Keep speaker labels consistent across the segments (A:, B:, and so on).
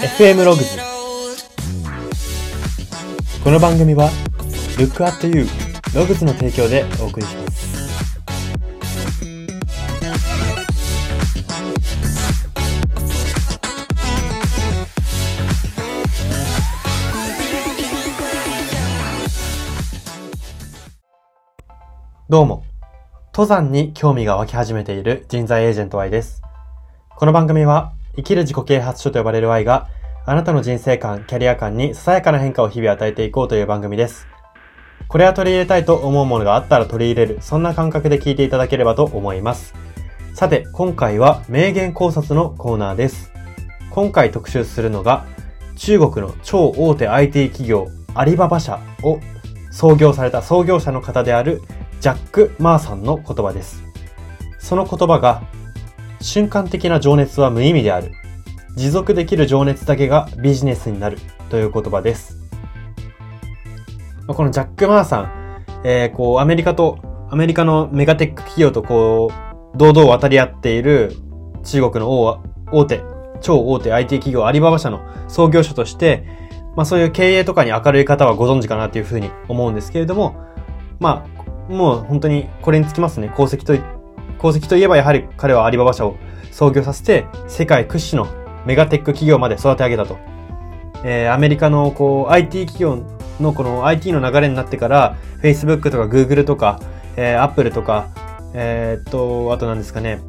A: FM ログズこの番組は Look at You ログズの提供でお送りします。どうも。登山に興味が湧き始めている人材エージェント Y です。この番組は生きる自己啓発書と呼ばれる Y があなたの人生観、キャリア観にささやかな変化を日々与えていこうという番組です。これは取り入れたいと思うものがあったら取り入れる、そんな感覚で聞いていただければと思います。さて、今回は名言考察のコーナーです。今回特集するのが、中国の超大手 IT 企業アリババ社を創業された創業者の方であるジャック・マーさんの言葉です。その言葉が、瞬間的な情熱は無意味である。持続できる情熱だけがビジネスになるという言葉です。このジャック・マーさん、えー、こう、アメリカと、アメリカのメガテック企業とこう、堂々渡り合っている中国の大大手、超大手 IT 企業アリババ社の創業者として、まあそういう経営とかに明るい方はご存知かなというふうに思うんですけれども、まあ、もう本当にこれにつきますね。功績と、功績といえばやはり彼はアリババ社を創業させて、世界屈指のメガテック企業まで育て上げたと。えー、アメリカのこう IT 企業のこの IT の流れになってから、Facebook とか Google とか、えー、Apple とか、えー、っと、あと何ですかね、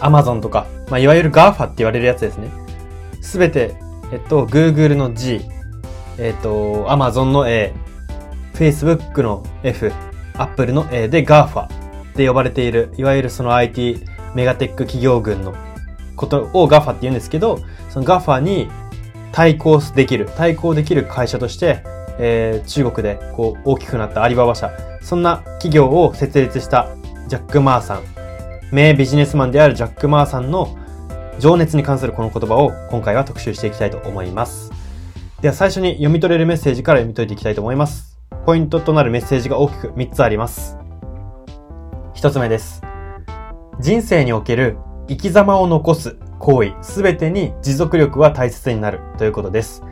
A: Amazon とか、まあ、いわゆる GAFA って言われるやつですね。すべて、えっと、Google の G、えっと、Amazon の A、Facebook の F、Apple の A で GAFA って呼ばれている、いわゆるその IT メガテック企業群のことを GAFA って言うんですけど、その GAFA に対抗できる、対抗できる会社として、えー、中国でこう大きくなったアリババ社、そんな企業を設立したジャック・マーさん、名ビジネスマンであるジャック・マーさんの情熱に関するこの言葉を今回は特集していきたいと思います。では最初に読み取れるメッセージから読み解いていきたいと思います。ポイントとなるメッセージが大きく3つあります。1つ目です。人生における生き様を残す行為すべてに持続力は大切になるということです。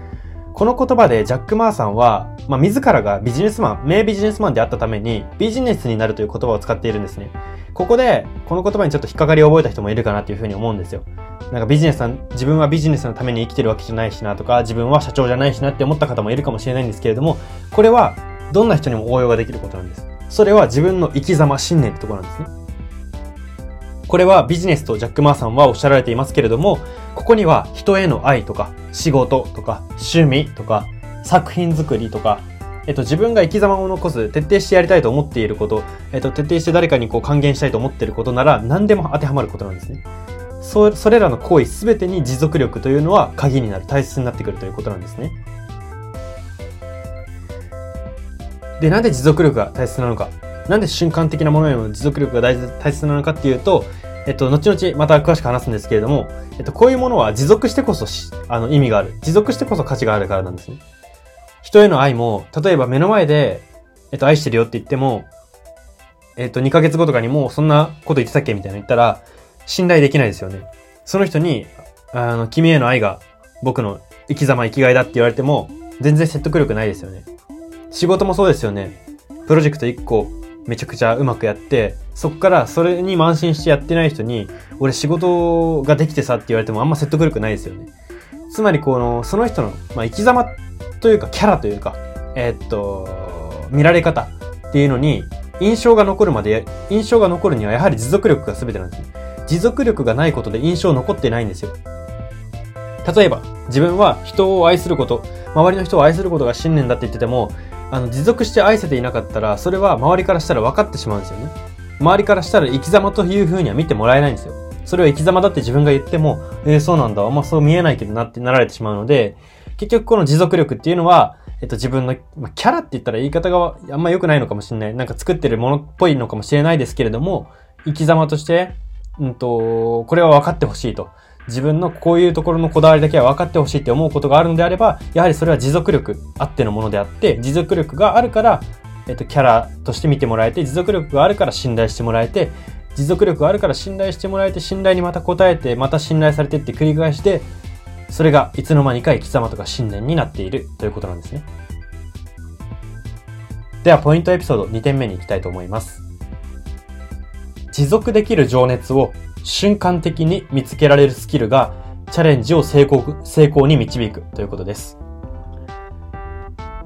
A: この言葉でジャック・マーさんは、まあ、自らがビジネスマン、名ビジネスマンであったためにビジネスになるという言葉を使っているんですね。ここで、この言葉にちょっと引っかかりを覚えた人もいるかなっていうふうに思うんですよ。なんかビジネスさん、自分はビジネスのために生きてるわけじゃないしなとか、自分は社長じゃないしなって思った方もいるかもしれないんですけれども、これはどんな人にも応用ができることなんです。それは自分の生き様、信念ってところなんですね。これはビジネスとジャック・マーさんはおっしゃられていますけれども、ここには人への愛とか、仕事とか、趣味とか、作品作りとか、えっと、自分が生き様を残す、徹底してやりたいと思っていること、えっと、徹底して誰かにこう還元したいと思っていることなら、何でも当てはまることなんですね。そ、それらの行為すべてに持続力というのは鍵になる、大切になってくるということなんですね。で、なんで持続力が大切なのか。なんで瞬間的なものへの持続力が大大切なのかっていうと、えっと、後々また詳しく話すんですけれども、えっと、こういうものは持続してこそし、あの、意味がある。持続してこそ価値があるからなんですね。人への愛も、例えば目の前で、えっと、愛してるよって言っても、えっと、2ヶ月後とかにもうそんなこと言ってたっけみたいな言ったら、信頼できないですよね。その人に、あの、君への愛が僕の生き様、生きがいだって言われても、全然説得力ないですよね。仕事もそうですよね。プロジェクト1個めちゃくちゃうまくやって、そこからそれに慢心してやってない人に、俺仕事ができてさって言われてもあんま説得力ないですよね。つまりこの、その人の、まあ、生き様というか、キャラというか、えーっと、見られ方っていうのに、印象が残るまで、印象が残るにはやはり持続力が全てなんですね。持続力がないことで印象残ってないんですよ。例えば、自分は人を愛すること、周りの人を愛することが信念だって言ってても、あの、持続して愛せていなかったら、それは周りからしたら分かってしまうんですよね。周りからしたら生き様という風には見てもらえないんですよ。それを生き様だって自分が言っても、えー、そうなんだ、あんまそう見えないけどなってなられてしまうので、結局この持続力っていうのは、えっと自分の、まあ、キャラって言ったら言い方があんま良くないのかもしれない。なんか作ってるものっぽいのかもしれないですけれども、生き様として、うんと、これは分かってほしいと。自分のこういうところのこだわりだけは分かってほしいって思うことがあるのであれば、やはりそれは持続力あってのものであって、持続力があるから、えっと、キャラとして見てもらえて、持続力があるから信頼してもらえて、持続力があるから信頼してもらえて、信頼にまた応えて、また信頼されてって繰り返して、それがいつの間にか生き様とか信念になっているということなんですね。では、ポイントエピソード2点目に行きたいと思います。持続できる情熱を瞬間的に見つけられるスキルがチャレンジを成功、成功に導くということです。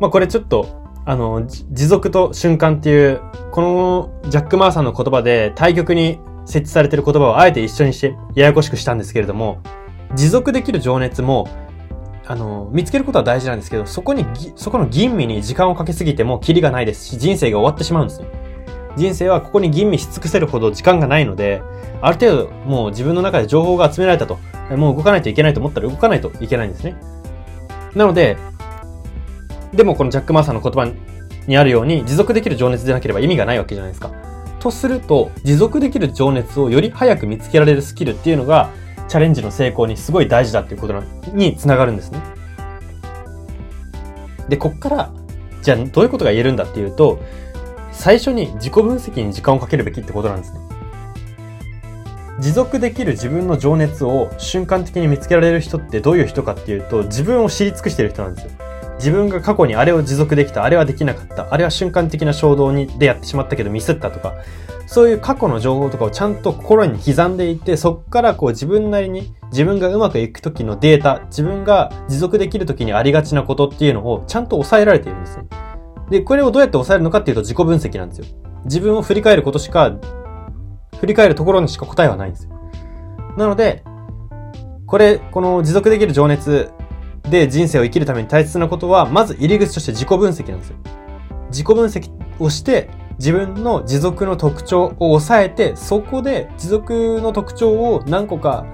A: まあこれちょっと、あの、持続と瞬間っていう、このジャック・マーさんの言葉で対局に設置されてる言葉をあえて一緒にしてややこしくしたんですけれども、持続できる情熱も、あの、見つけることは大事なんですけど、そこに、そこの吟味に時間をかけすぎてもキリがないですし、人生が終わってしまうんですね。人生はここに吟味し尽くせるほど時間がないので、ある程度もう自分の中で情報が集められたと、もう動かないといけないと思ったら動かないといけないんですね。なので、でもこのジャック・マーさんの言葉にあるように、持続できる情熱でなければ意味がないわけじゃないですか。とすると、持続できる情熱をより早く見つけられるスキルっていうのが、チャレンジの成功にすごい大事だっていうことにつながるんですね。で、こっから、じゃあどういうことが言えるんだっていうと、最初に自己分析に時間をかけるべきってことなんですね。持続できる自分の情熱を瞬間的に見つけられる人ってどういう人かっていうと、自分を知り尽くしてる人なんですよ。自分が過去にあれを持続できた、あれはできなかった、あれは瞬間的な衝動にでやってしまったけどミスったとか、そういう過去の情報とかをちゃんと心に刻んでいて、そっからこう自分なりに自分がうまくいく時のデータ、自分が持続できる時にありがちなことっていうのをちゃんと抑えられているんですね。で、これをどうやって抑えるのかっていうと自己分析なんですよ。自分を振り返ることしか、振り返るところにしか答えはないんですよ。なので、これ、この持続できる情熱で人生を生きるために大切なことは、まず入り口として自己分析なんですよ。自己分析をして、自分の持続の特徴を抑えて、そこで持続の特徴を何個か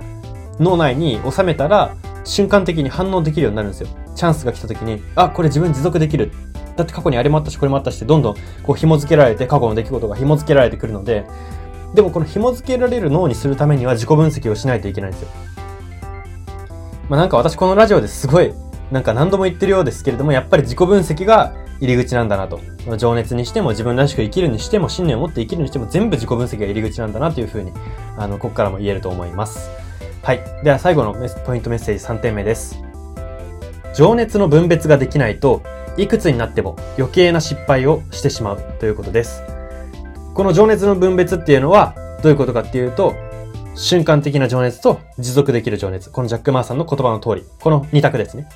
A: 脳内に収めたら、瞬間的に反応できるようになるんですよ。チャンスが来た時に、あ、これ自分持続できる。だって過去にあれもあったし、これもあったし、どんどんこう紐付けられて、過去の出来事が紐付けられてくるので、でもこの紐付けられる脳にするためには自己分析をしないといけないんですよ。まあなんか私このラジオですごい、なんか何度も言ってるようですけれども、やっぱり自己分析が入り口なんだなと。情熱にしても自分らしく生きるにしても信念を持って生きるにしても全部自己分析が入り口なんだなというふうに、あの、ここからも言えると思います。はい。では最後のポイントメッセージ3点目です。情熱の分別ができないと、いくつになっても余計な失敗をしてしまうということです。この情熱の分別っていうのはどういうことかっていうと、瞬間的な情熱と持続できる情熱。このジャック・マーさんの言葉の通り。この2択ですね。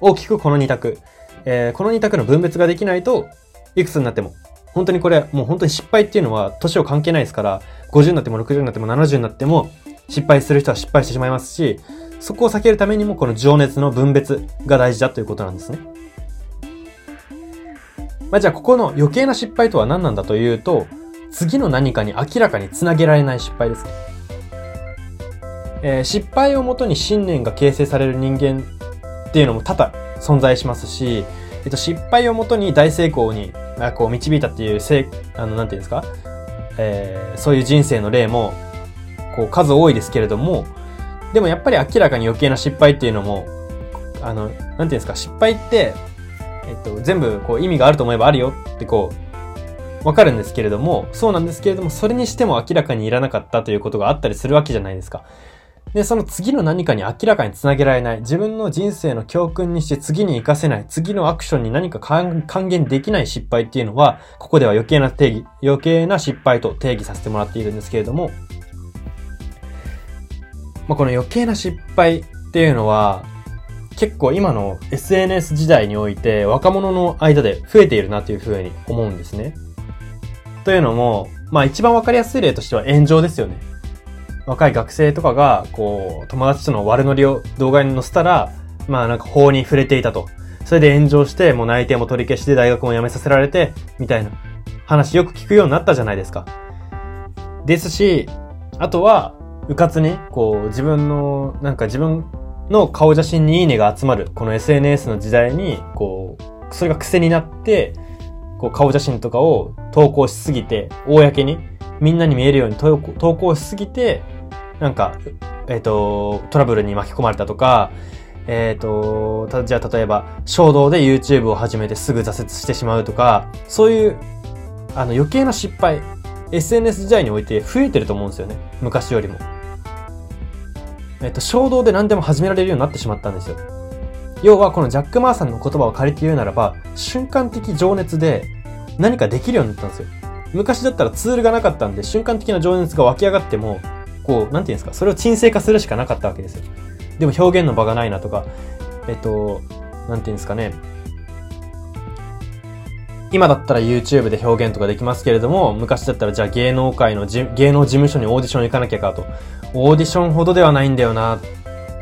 A: 大きくこの2択。えー、この2択の分別ができないと、いくつになっても、本当にこれ、もう本当に失敗っていうのは、年を関係ないですから、50になっても60になっても70になっても、失敗する人は失敗してしまいますし、そこを避けるためにも、この情熱の分別が大事だということなんですね。まあ、じゃあ、ここの余計な失敗とは何なんだというと、次の何かに明らかにつなげられない失敗ですね。えー、失敗をもとに信念が形成される人間っていうのも多々存在しますし、えっと、失敗をもとに大成功に、あこう、導いたっていう、せあの、なんていうんですか、えー、そういう人生の例も、こう、数多いですけれども、でもやっぱり明らかに余計な失敗っていうのも、あの、なんていうんですか、失敗って、えっと、全部、こう、意味があると思えばあるよってこう、わかるんですけれども、そうなんですけれども、それにしても明らかにいらなかったということがあったりするわけじゃないですか。で、その次の何かに明らかにつなげられない、自分の人生の教訓にして次に活かせない、次のアクションに何か還元できない失敗っていうのは、ここでは余計な定義、余計な失敗と定義させてもらっているんですけれども、まあ、この余計な失敗っていうのは、結構今の SNS 時代において若者の間で増えているなというふうに思うんですね。というのも、まあ一番わかりやすい例としては炎上ですよね。若い学生とかが、こう、友達との悪ノリを動画に載せたら、まあなんか法に触れていたと。それで炎上して、もう内定も取り消して大学も辞めさせられて、みたいな話よく聞くようになったじゃないですか。ですし、あとは、うかつに、こう、自分の、なんか自分の顔写真にいいねが集まる、この SNS の時代に、こう、それが癖になって、こう、顔写真とかを投稿しすぎて、公に、みんなに見えるように投稿しすぎて、なんか、えっ、ー、と、トラブルに巻き込まれたとか、えっ、ー、と、じゃあ例えば、衝動で YouTube を始めてすぐ挫折してしまうとか、そういう、あの余計な失敗、SNS 時代において増えてると思うんですよね。昔よりも。えっと、衝動で何でも始められるようになってしまったんですよ。要はこのジャック・マーさんの言葉を借りて言うならば、瞬間的情熱で何かできるようになったんですよ。昔だったらツールがなかったんで、瞬間的な情熱が湧き上がっても、こう、なんていうんですか、それを沈静化するしかなかったわけですよ。でも表現の場がないなとか、えっと、なんていうんですかね。今だったら YouTube で表現とかできますけれども、昔だったらじゃあ芸能界の芸能事務所にオーディション行かなきゃかと。オーディションほどではないんだよなっ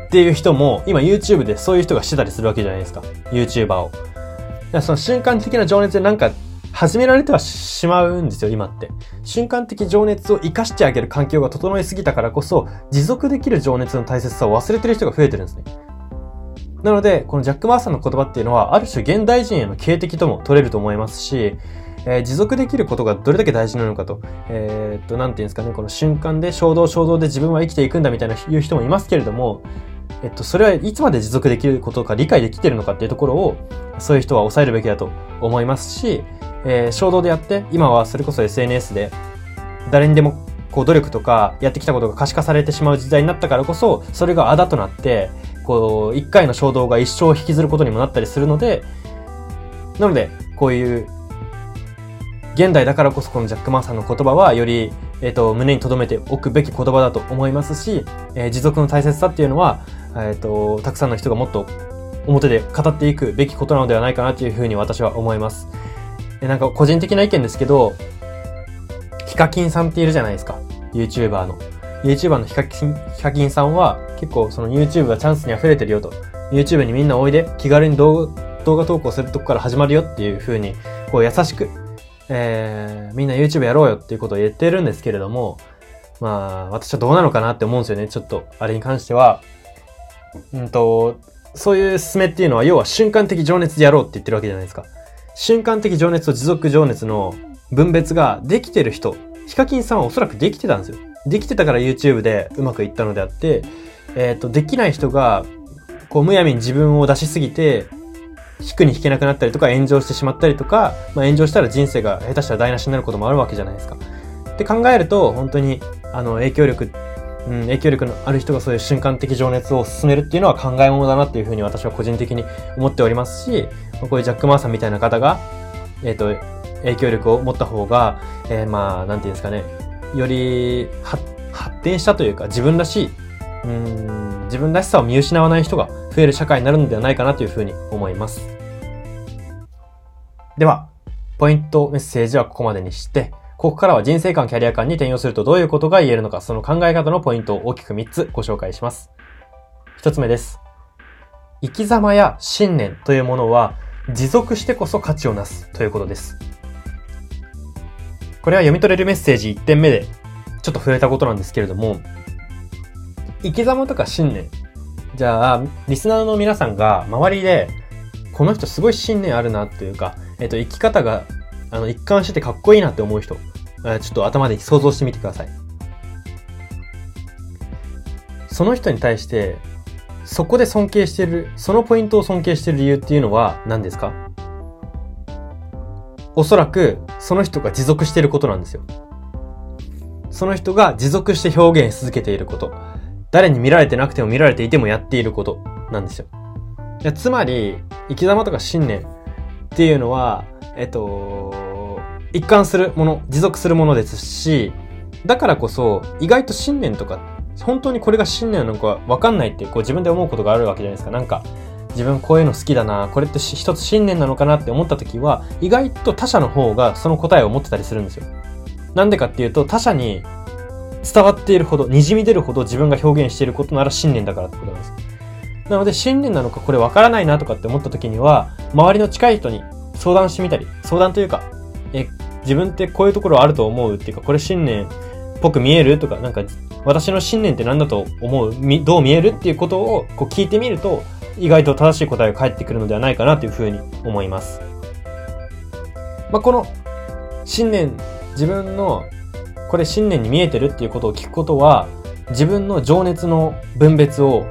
A: ていう人も、今 YouTube でそういう人がしてたりするわけじゃないですか。YouTuber を。その瞬間的な情熱でなんか始められてはしまうんですよ、今って。瞬間的情熱を活かしてあげる環境が整いすぎたからこそ、持続できる情熱の大切さを忘れてる人が増えてるんですね。なので、このジャック・マーさんの言葉っていうのは、ある種現代人への警笛とも取れると思いますし、えー、持続できることがどれだけ大事なのかと、えー、っと、なんていうんですかね、この瞬間で衝動衝動で自分は生きていくんだみたいな言う人もいますけれども、えっと、それはいつまで持続できることか理解できてるのかっていうところを、そういう人は抑えるべきだと思いますし、えー、衝動でやって、今はそれこそ SNS で、誰にでもこう努力とかやってきたことが可視化されてしまう時代になったからこそ、それがあだとなって、こう、一回の衝動が一生引きずることにもなったりするので、なので、こういう、現代だからこそこのジャック・マーさんの言葉は、より、えっ、ー、と、胸に留めておくべき言葉だと思いますし、えー、持続の大切さっていうのは、えっ、ー、と、たくさんの人がもっと表で語っていくべきことなのではないかなというふうに私は思います。えなんか個人的な意見ですけど、ヒカキンさんっているじゃないですか。YouTuber の。YouTuber のヒカキン、ヒカキンさんは結構その YouTube がチャンスに溢れてるよと。YouTube にみんなおいで、気軽に動画投稿するとこから始まるよっていう風に、こう優しく、えー、みんな YouTube やろうよっていうことを言ってるんですけれども、まあ、私はどうなのかなって思うんですよね。ちょっと、あれに関しては。うんと、そういう勧めっていうのは、要は瞬間的情熱でやろうって言ってるわけじゃないですか。瞬間的情熱と持続情熱の分別ができてる人、ヒカキンさんはおそらくできてたんですよ。できてたから YouTube でうまくいったのであって、えっ、ー、と、できない人が、こう、むやみに自分を出しすぎて、引くに引けなくなったりとか、炎上してしまったりとか、まあ、炎上したら人生が下手したら台無しになることもあるわけじゃないですか。って考えると、本当に、あの、影響力、うん、影響力のある人がそういう瞬間的情熱を進めるっていうのは考え物だなっていうふうに私は個人的に思っておりますし、こういうジャック・マーさんみたいな方が、えっ、ー、と、影響力を持った方が、えー、まあ、なんていうんですかね、より発展したというか、自分らしい、うん、自分らしさを見失わない人が増える社会になるのではないかなというふうに思います。では、ポイントメッセージはここまでにして、ここからは人生観、キャリア観に転用するとどういうことが言えるのか、その考え方のポイントを大きく3つご紹介します。1つ目です。生き様や信念というものは持続してこそ価値をなすということです。これは読み取れるメッセージ1点目でちょっと触れたことなんですけれども、生き様とか信念。じゃあ、リスナーの皆さんが周りで、この人すごい信念あるなというか、えっ、と、生き方が、あの、一貫しててかっこいいなって思う人、ちょっと頭で想像してみてください。その人に対して、そこで尊敬してる、そのポイントを尊敬してる理由っていうのは何ですか？おそらく、その人が持続していることなんですよ。その人が持続して表現し続けていること。誰に見られてなくても見られていてもやっていることなんですよ。いやつまり、生き様とか信念っていうのは、えっと、一貫するもの、持続するものですし、だからこそ、意外と信念とか、本当にこれが信念なのかわかんないって、こう自分で思うことがあるわけじゃないですか。なんか、自分こういうの好きだな、これって一つ信念なのかなって思った時は、意外と他者の方がその答えを持ってたりするんですよ。なんでかっていうと、他者に伝わっているほど、滲み出るほど自分が表現していることなら信念だからってことなんです。なので、信念なのかこれわからないなとかって思った時には、周りの近い人に相談してみたり、相談というか、え、自分ってこういうところあると思うっていうか、これ信念っぽく見えるとか、なんか、私の信念って何だと思う？どう見えるっていうことをこう聞いてみると、意外と正しい答えが返ってくるのではないかなというふうに思います。まあ、この信念、自分のこれ信念に見えてるっていうことを聞くことは、自分の情熱の分別を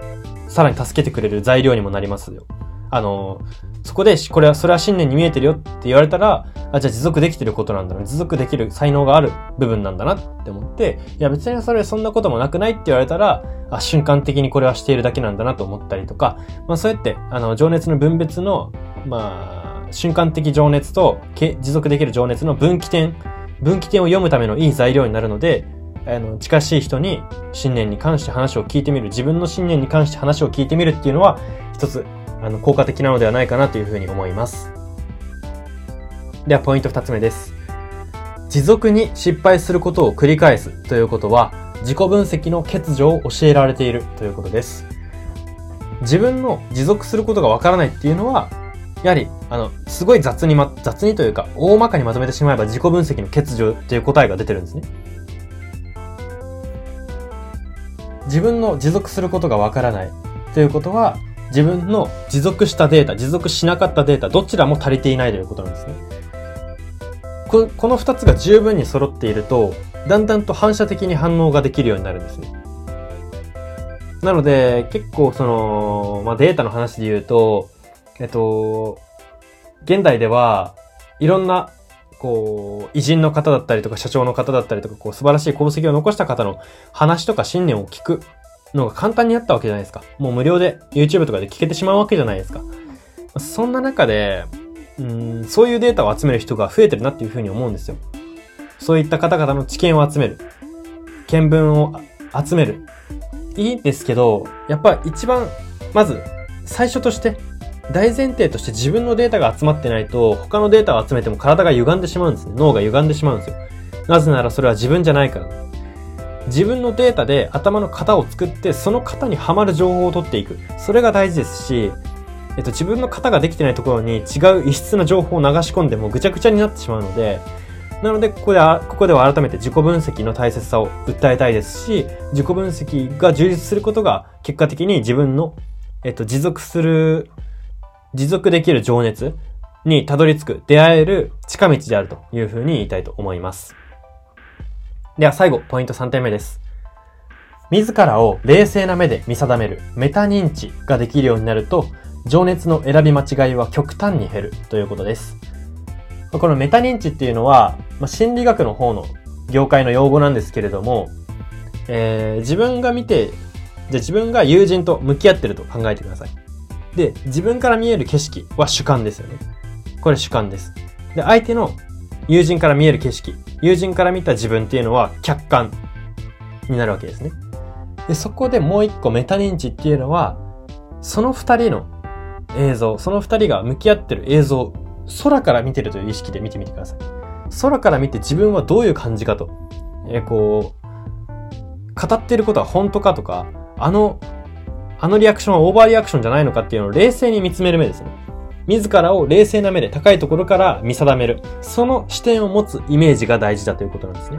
A: さらに助けてくれる材料にもなりますよ。あの、そこで、これは、それは信念に見えてるよって言われたら、あ、じゃあ持続できてることなんだな。持続できる才能がある部分なんだなって思って、いや別にそれそんなこともなくないって言われたら、あ、瞬間的にこれはしているだけなんだなと思ったりとか、まあそうやって、あの、情熱の分別の、まあ、瞬間的情熱と、持続できる情熱の分岐点、分岐点を読むためのいい材料になるので、あの、近しい人に信念に関して話を聞いてみる、自分の信念に関して話を聞いてみるっていうのは、一つ、あの、効果的なのではないかなというふうに思います。では、ポイント二つ目です。持続に失敗することを繰り返すということは、自己分析の欠如を教えられているということです。自分の持続することがわからないっていうのは、やはり、あの、すごい雑にま、雑にというか、大まかにまとめてしまえば自己分析の欠如という答えが出てるんですね。自分の持続することがわからないということは、自分の持続したデータ、持続しなかったデータ、どちらも足りていないということなんですね。ここの二つが十分に揃っていると、だんだんと反射的に反応ができるようになるんですね。なので、結構その、まあ、データの話で言うと、えっと、現代では、いろんな、こう、偉人の方だったりとか、社長の方だったりとか、こう、素晴らしい功績を残した方の話とか信念を聞くのが簡単になったわけじゃないですか。もう無料で YouTube とかで聞けてしまうわけじゃないですか。そんな中で、うんそういうデータを集める人が増えてるなっていうふうに思うんですよ。そういった方々の知見を集める。見聞を集める。いいんですけど、やっぱ一番、まず、最初として、大前提として自分のデータが集まってないと、他のデータを集めても体が歪んでしまうんですね。脳が歪んでしまうんですよ。なぜならそれは自分じゃないから。自分のデータで頭の型を作って、その型にはまる情報を取っていく。それが大事ですし、えっと、自分の型ができてないところに違う異質な情報を流し込んでもぐちゃぐちゃになってしまうので、なので、ここで、ここでは改めて自己分析の大切さを訴えたいですし、自己分析が充実することが結果的に自分の、えっと、持続する、持続できる情熱にたどり着く、出会える近道であるというふうに言いたいと思います。では最後、ポイント3点目です。自らを冷静な目で見定めるメタ認知ができるようになると、情熱の選び間違いは極端に減るということです。このメタ認知っていうのは、まあ、心理学の方の業界の用語なんですけれども、えー、自分が見て、じゃ自分が友人と向き合ってると考えてください。で、自分から見える景色は主観ですよね。これ主観です。で、相手の友人から見える景色、友人から見た自分っていうのは客観になるわけですね。で、そこでもう一個メタ認知っていうのは、その二人の映像、その二人が向き合ってる映像、空から見てるという意識で見てみてください。空から見て自分はどういう感じかと。え、こう、語ってることは本当かとか、あの、あのリアクションはオーバーリアクションじゃないのかっていうのを冷静に見つめる目ですね。自らを冷静な目で高いところから見定める。その視点を持つイメージが大事だということなんですね。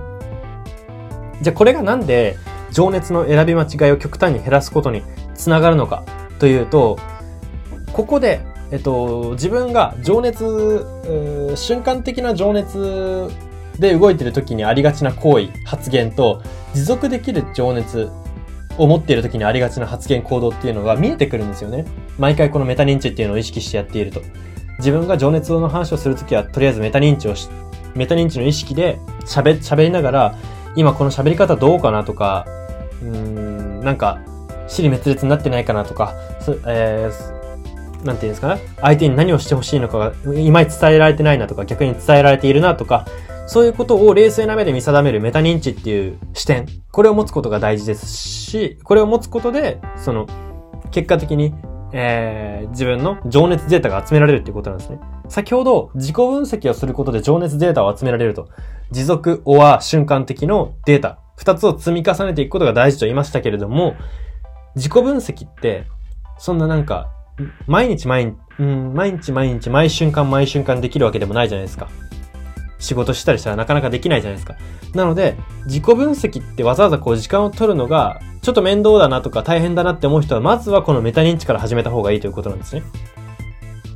A: じゃあこれがなんで情熱の選び間違いを極端に減らすことにつながるのかというと、ここで、えっと、自分が情熱、瞬間的な情熱で動いてる時にありがちな行為、発言と、持続できる情熱を持っている時にありがちな発言行動っていうのが見えてくるんですよね。毎回このメタ認知っていうのを意識してやっていると。自分が情熱の話をするときは、とりあえずメタ認知をし、メタ認知の意識で喋、喋りながら、今この喋り方どうかなとか、うーん、なんか、尻滅裂になってないかなとか、えー、なんていうんですかね。相手に何をしてほしいのかが、いまいち伝えられてないなとか、逆に伝えられているなとか、そういうことを冷静な目で見定めるメタ認知っていう視点、これを持つことが大事ですし、これを持つことで、その、結果的に、えー、自分の情熱データが集められるっていうことなんですね。先ほど、自己分析をすることで情熱データを集められると。持続、おは瞬間的のデータ、二つを積み重ねていくことが大事と言いましたけれども、自己分析って、そんななんか、毎日毎日、うん、毎日毎日、毎瞬間毎瞬間できるわけでもないじゃないですか。仕事したりしたらなかなかできないじゃないですか。なので、自己分析ってわざわざこう時間を取るのが、ちょっと面倒だなとか大変だなって思う人は、まずはこのメタ認知から始めた方がいいということなんですね。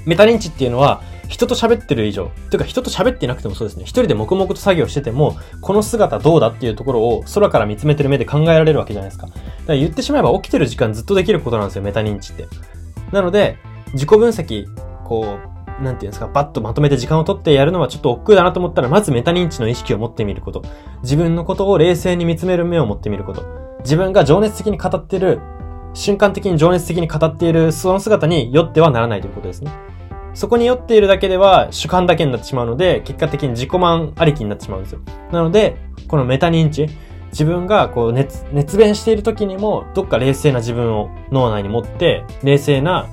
A: メタ認知っていうのは、人と喋ってる以上、というか人と喋っていなくてもそうですね。一人で黙々と作業してても、この姿どうだっていうところを空から見つめてる目で考えられるわけじゃないですか。だから言ってしまえば起きてる時間ずっとできることなんですよ、メタ認知って。なので、自己分析、こう、なんていうんですか、バッとまとめて時間を取ってやるのはちょっと億劫だなと思ったら、まずメタ認知の意識を持ってみること。自分のことを冷静に見つめる目を持ってみること。自分が情熱的に語ってる、瞬間的に情熱的に語っているその姿に酔ってはならないということですね。そこに酔っているだけでは主観だけになってしまうので、結果的に自己満ありきになってしまうんですよ。なので、このメタ認知、自分がこう熱、熱弁している時にも、どっか冷静な自分を脳内に持って、冷静な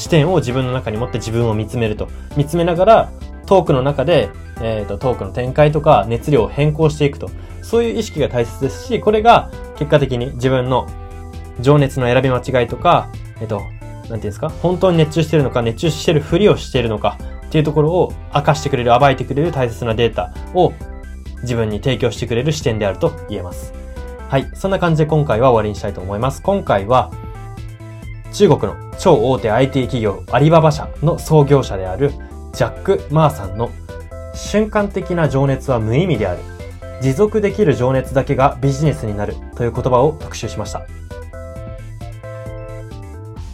A: 視点を自分の中に持って自分を見つめると。見つめながら、トークの中で、えっ、ー、と、トークの展開とか熱量を変更していくと。そういう意識が大切ですし、これが結果的に自分の情熱の選び間違いとか、えっ、ー、と、なんていうんですか？本当に熱中してるのか、熱中してるふりをしているのかっていうところを明かしてくれる、暴いてくれる大切なデータを自分に提供してくれる視点であると言えます。はい。そんな感じで今回は終わりにしたいと思います。今回は、中国の超大手 IT 企業アリババ社の創業者であるジャック・マーさんの瞬間的な情熱は無意味である。持続できる情熱だけがビジネスになるという言葉を特集しました。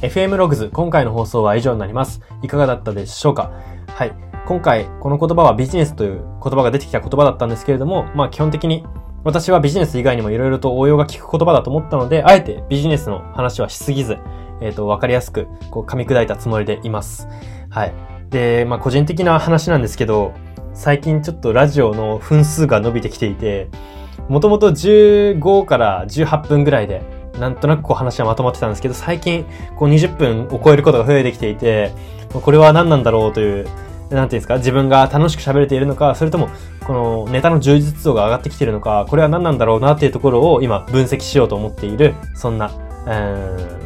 A: FM ログズ、今回の放送は以上になります。いかがだったでしょうか？はい。今回、この言葉はビジネスという言葉が出てきた言葉だったんですけれども、まあ基本的に私はビジネス以外にも色々と応用が効く言葉だと思ったので、あえてビジネスの話はしすぎず、えっ、ー、と、わかりやすく、こう、噛み砕いたつもりでいます。はい。で、まあ、個人的な話なんですけど、最近ちょっとラジオの分数が伸びてきていて、もともと15から18分ぐらいで、なんとなくこう話はまとまってたんですけど、最近こう20分を超えることが増えてきていて、これは何なんだろうというなんていうんですか、自分が楽しく喋れているのか、それとも、このネタの充実度が上がってきているのか、これは何なんだろうなっていうところを今分析しようと思っている、そんな、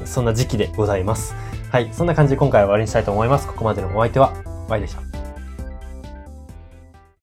A: そんな時期でございます。はい。そんな感じで今回は終わりにしたいと思います。ここまでのお相手は、Y でした。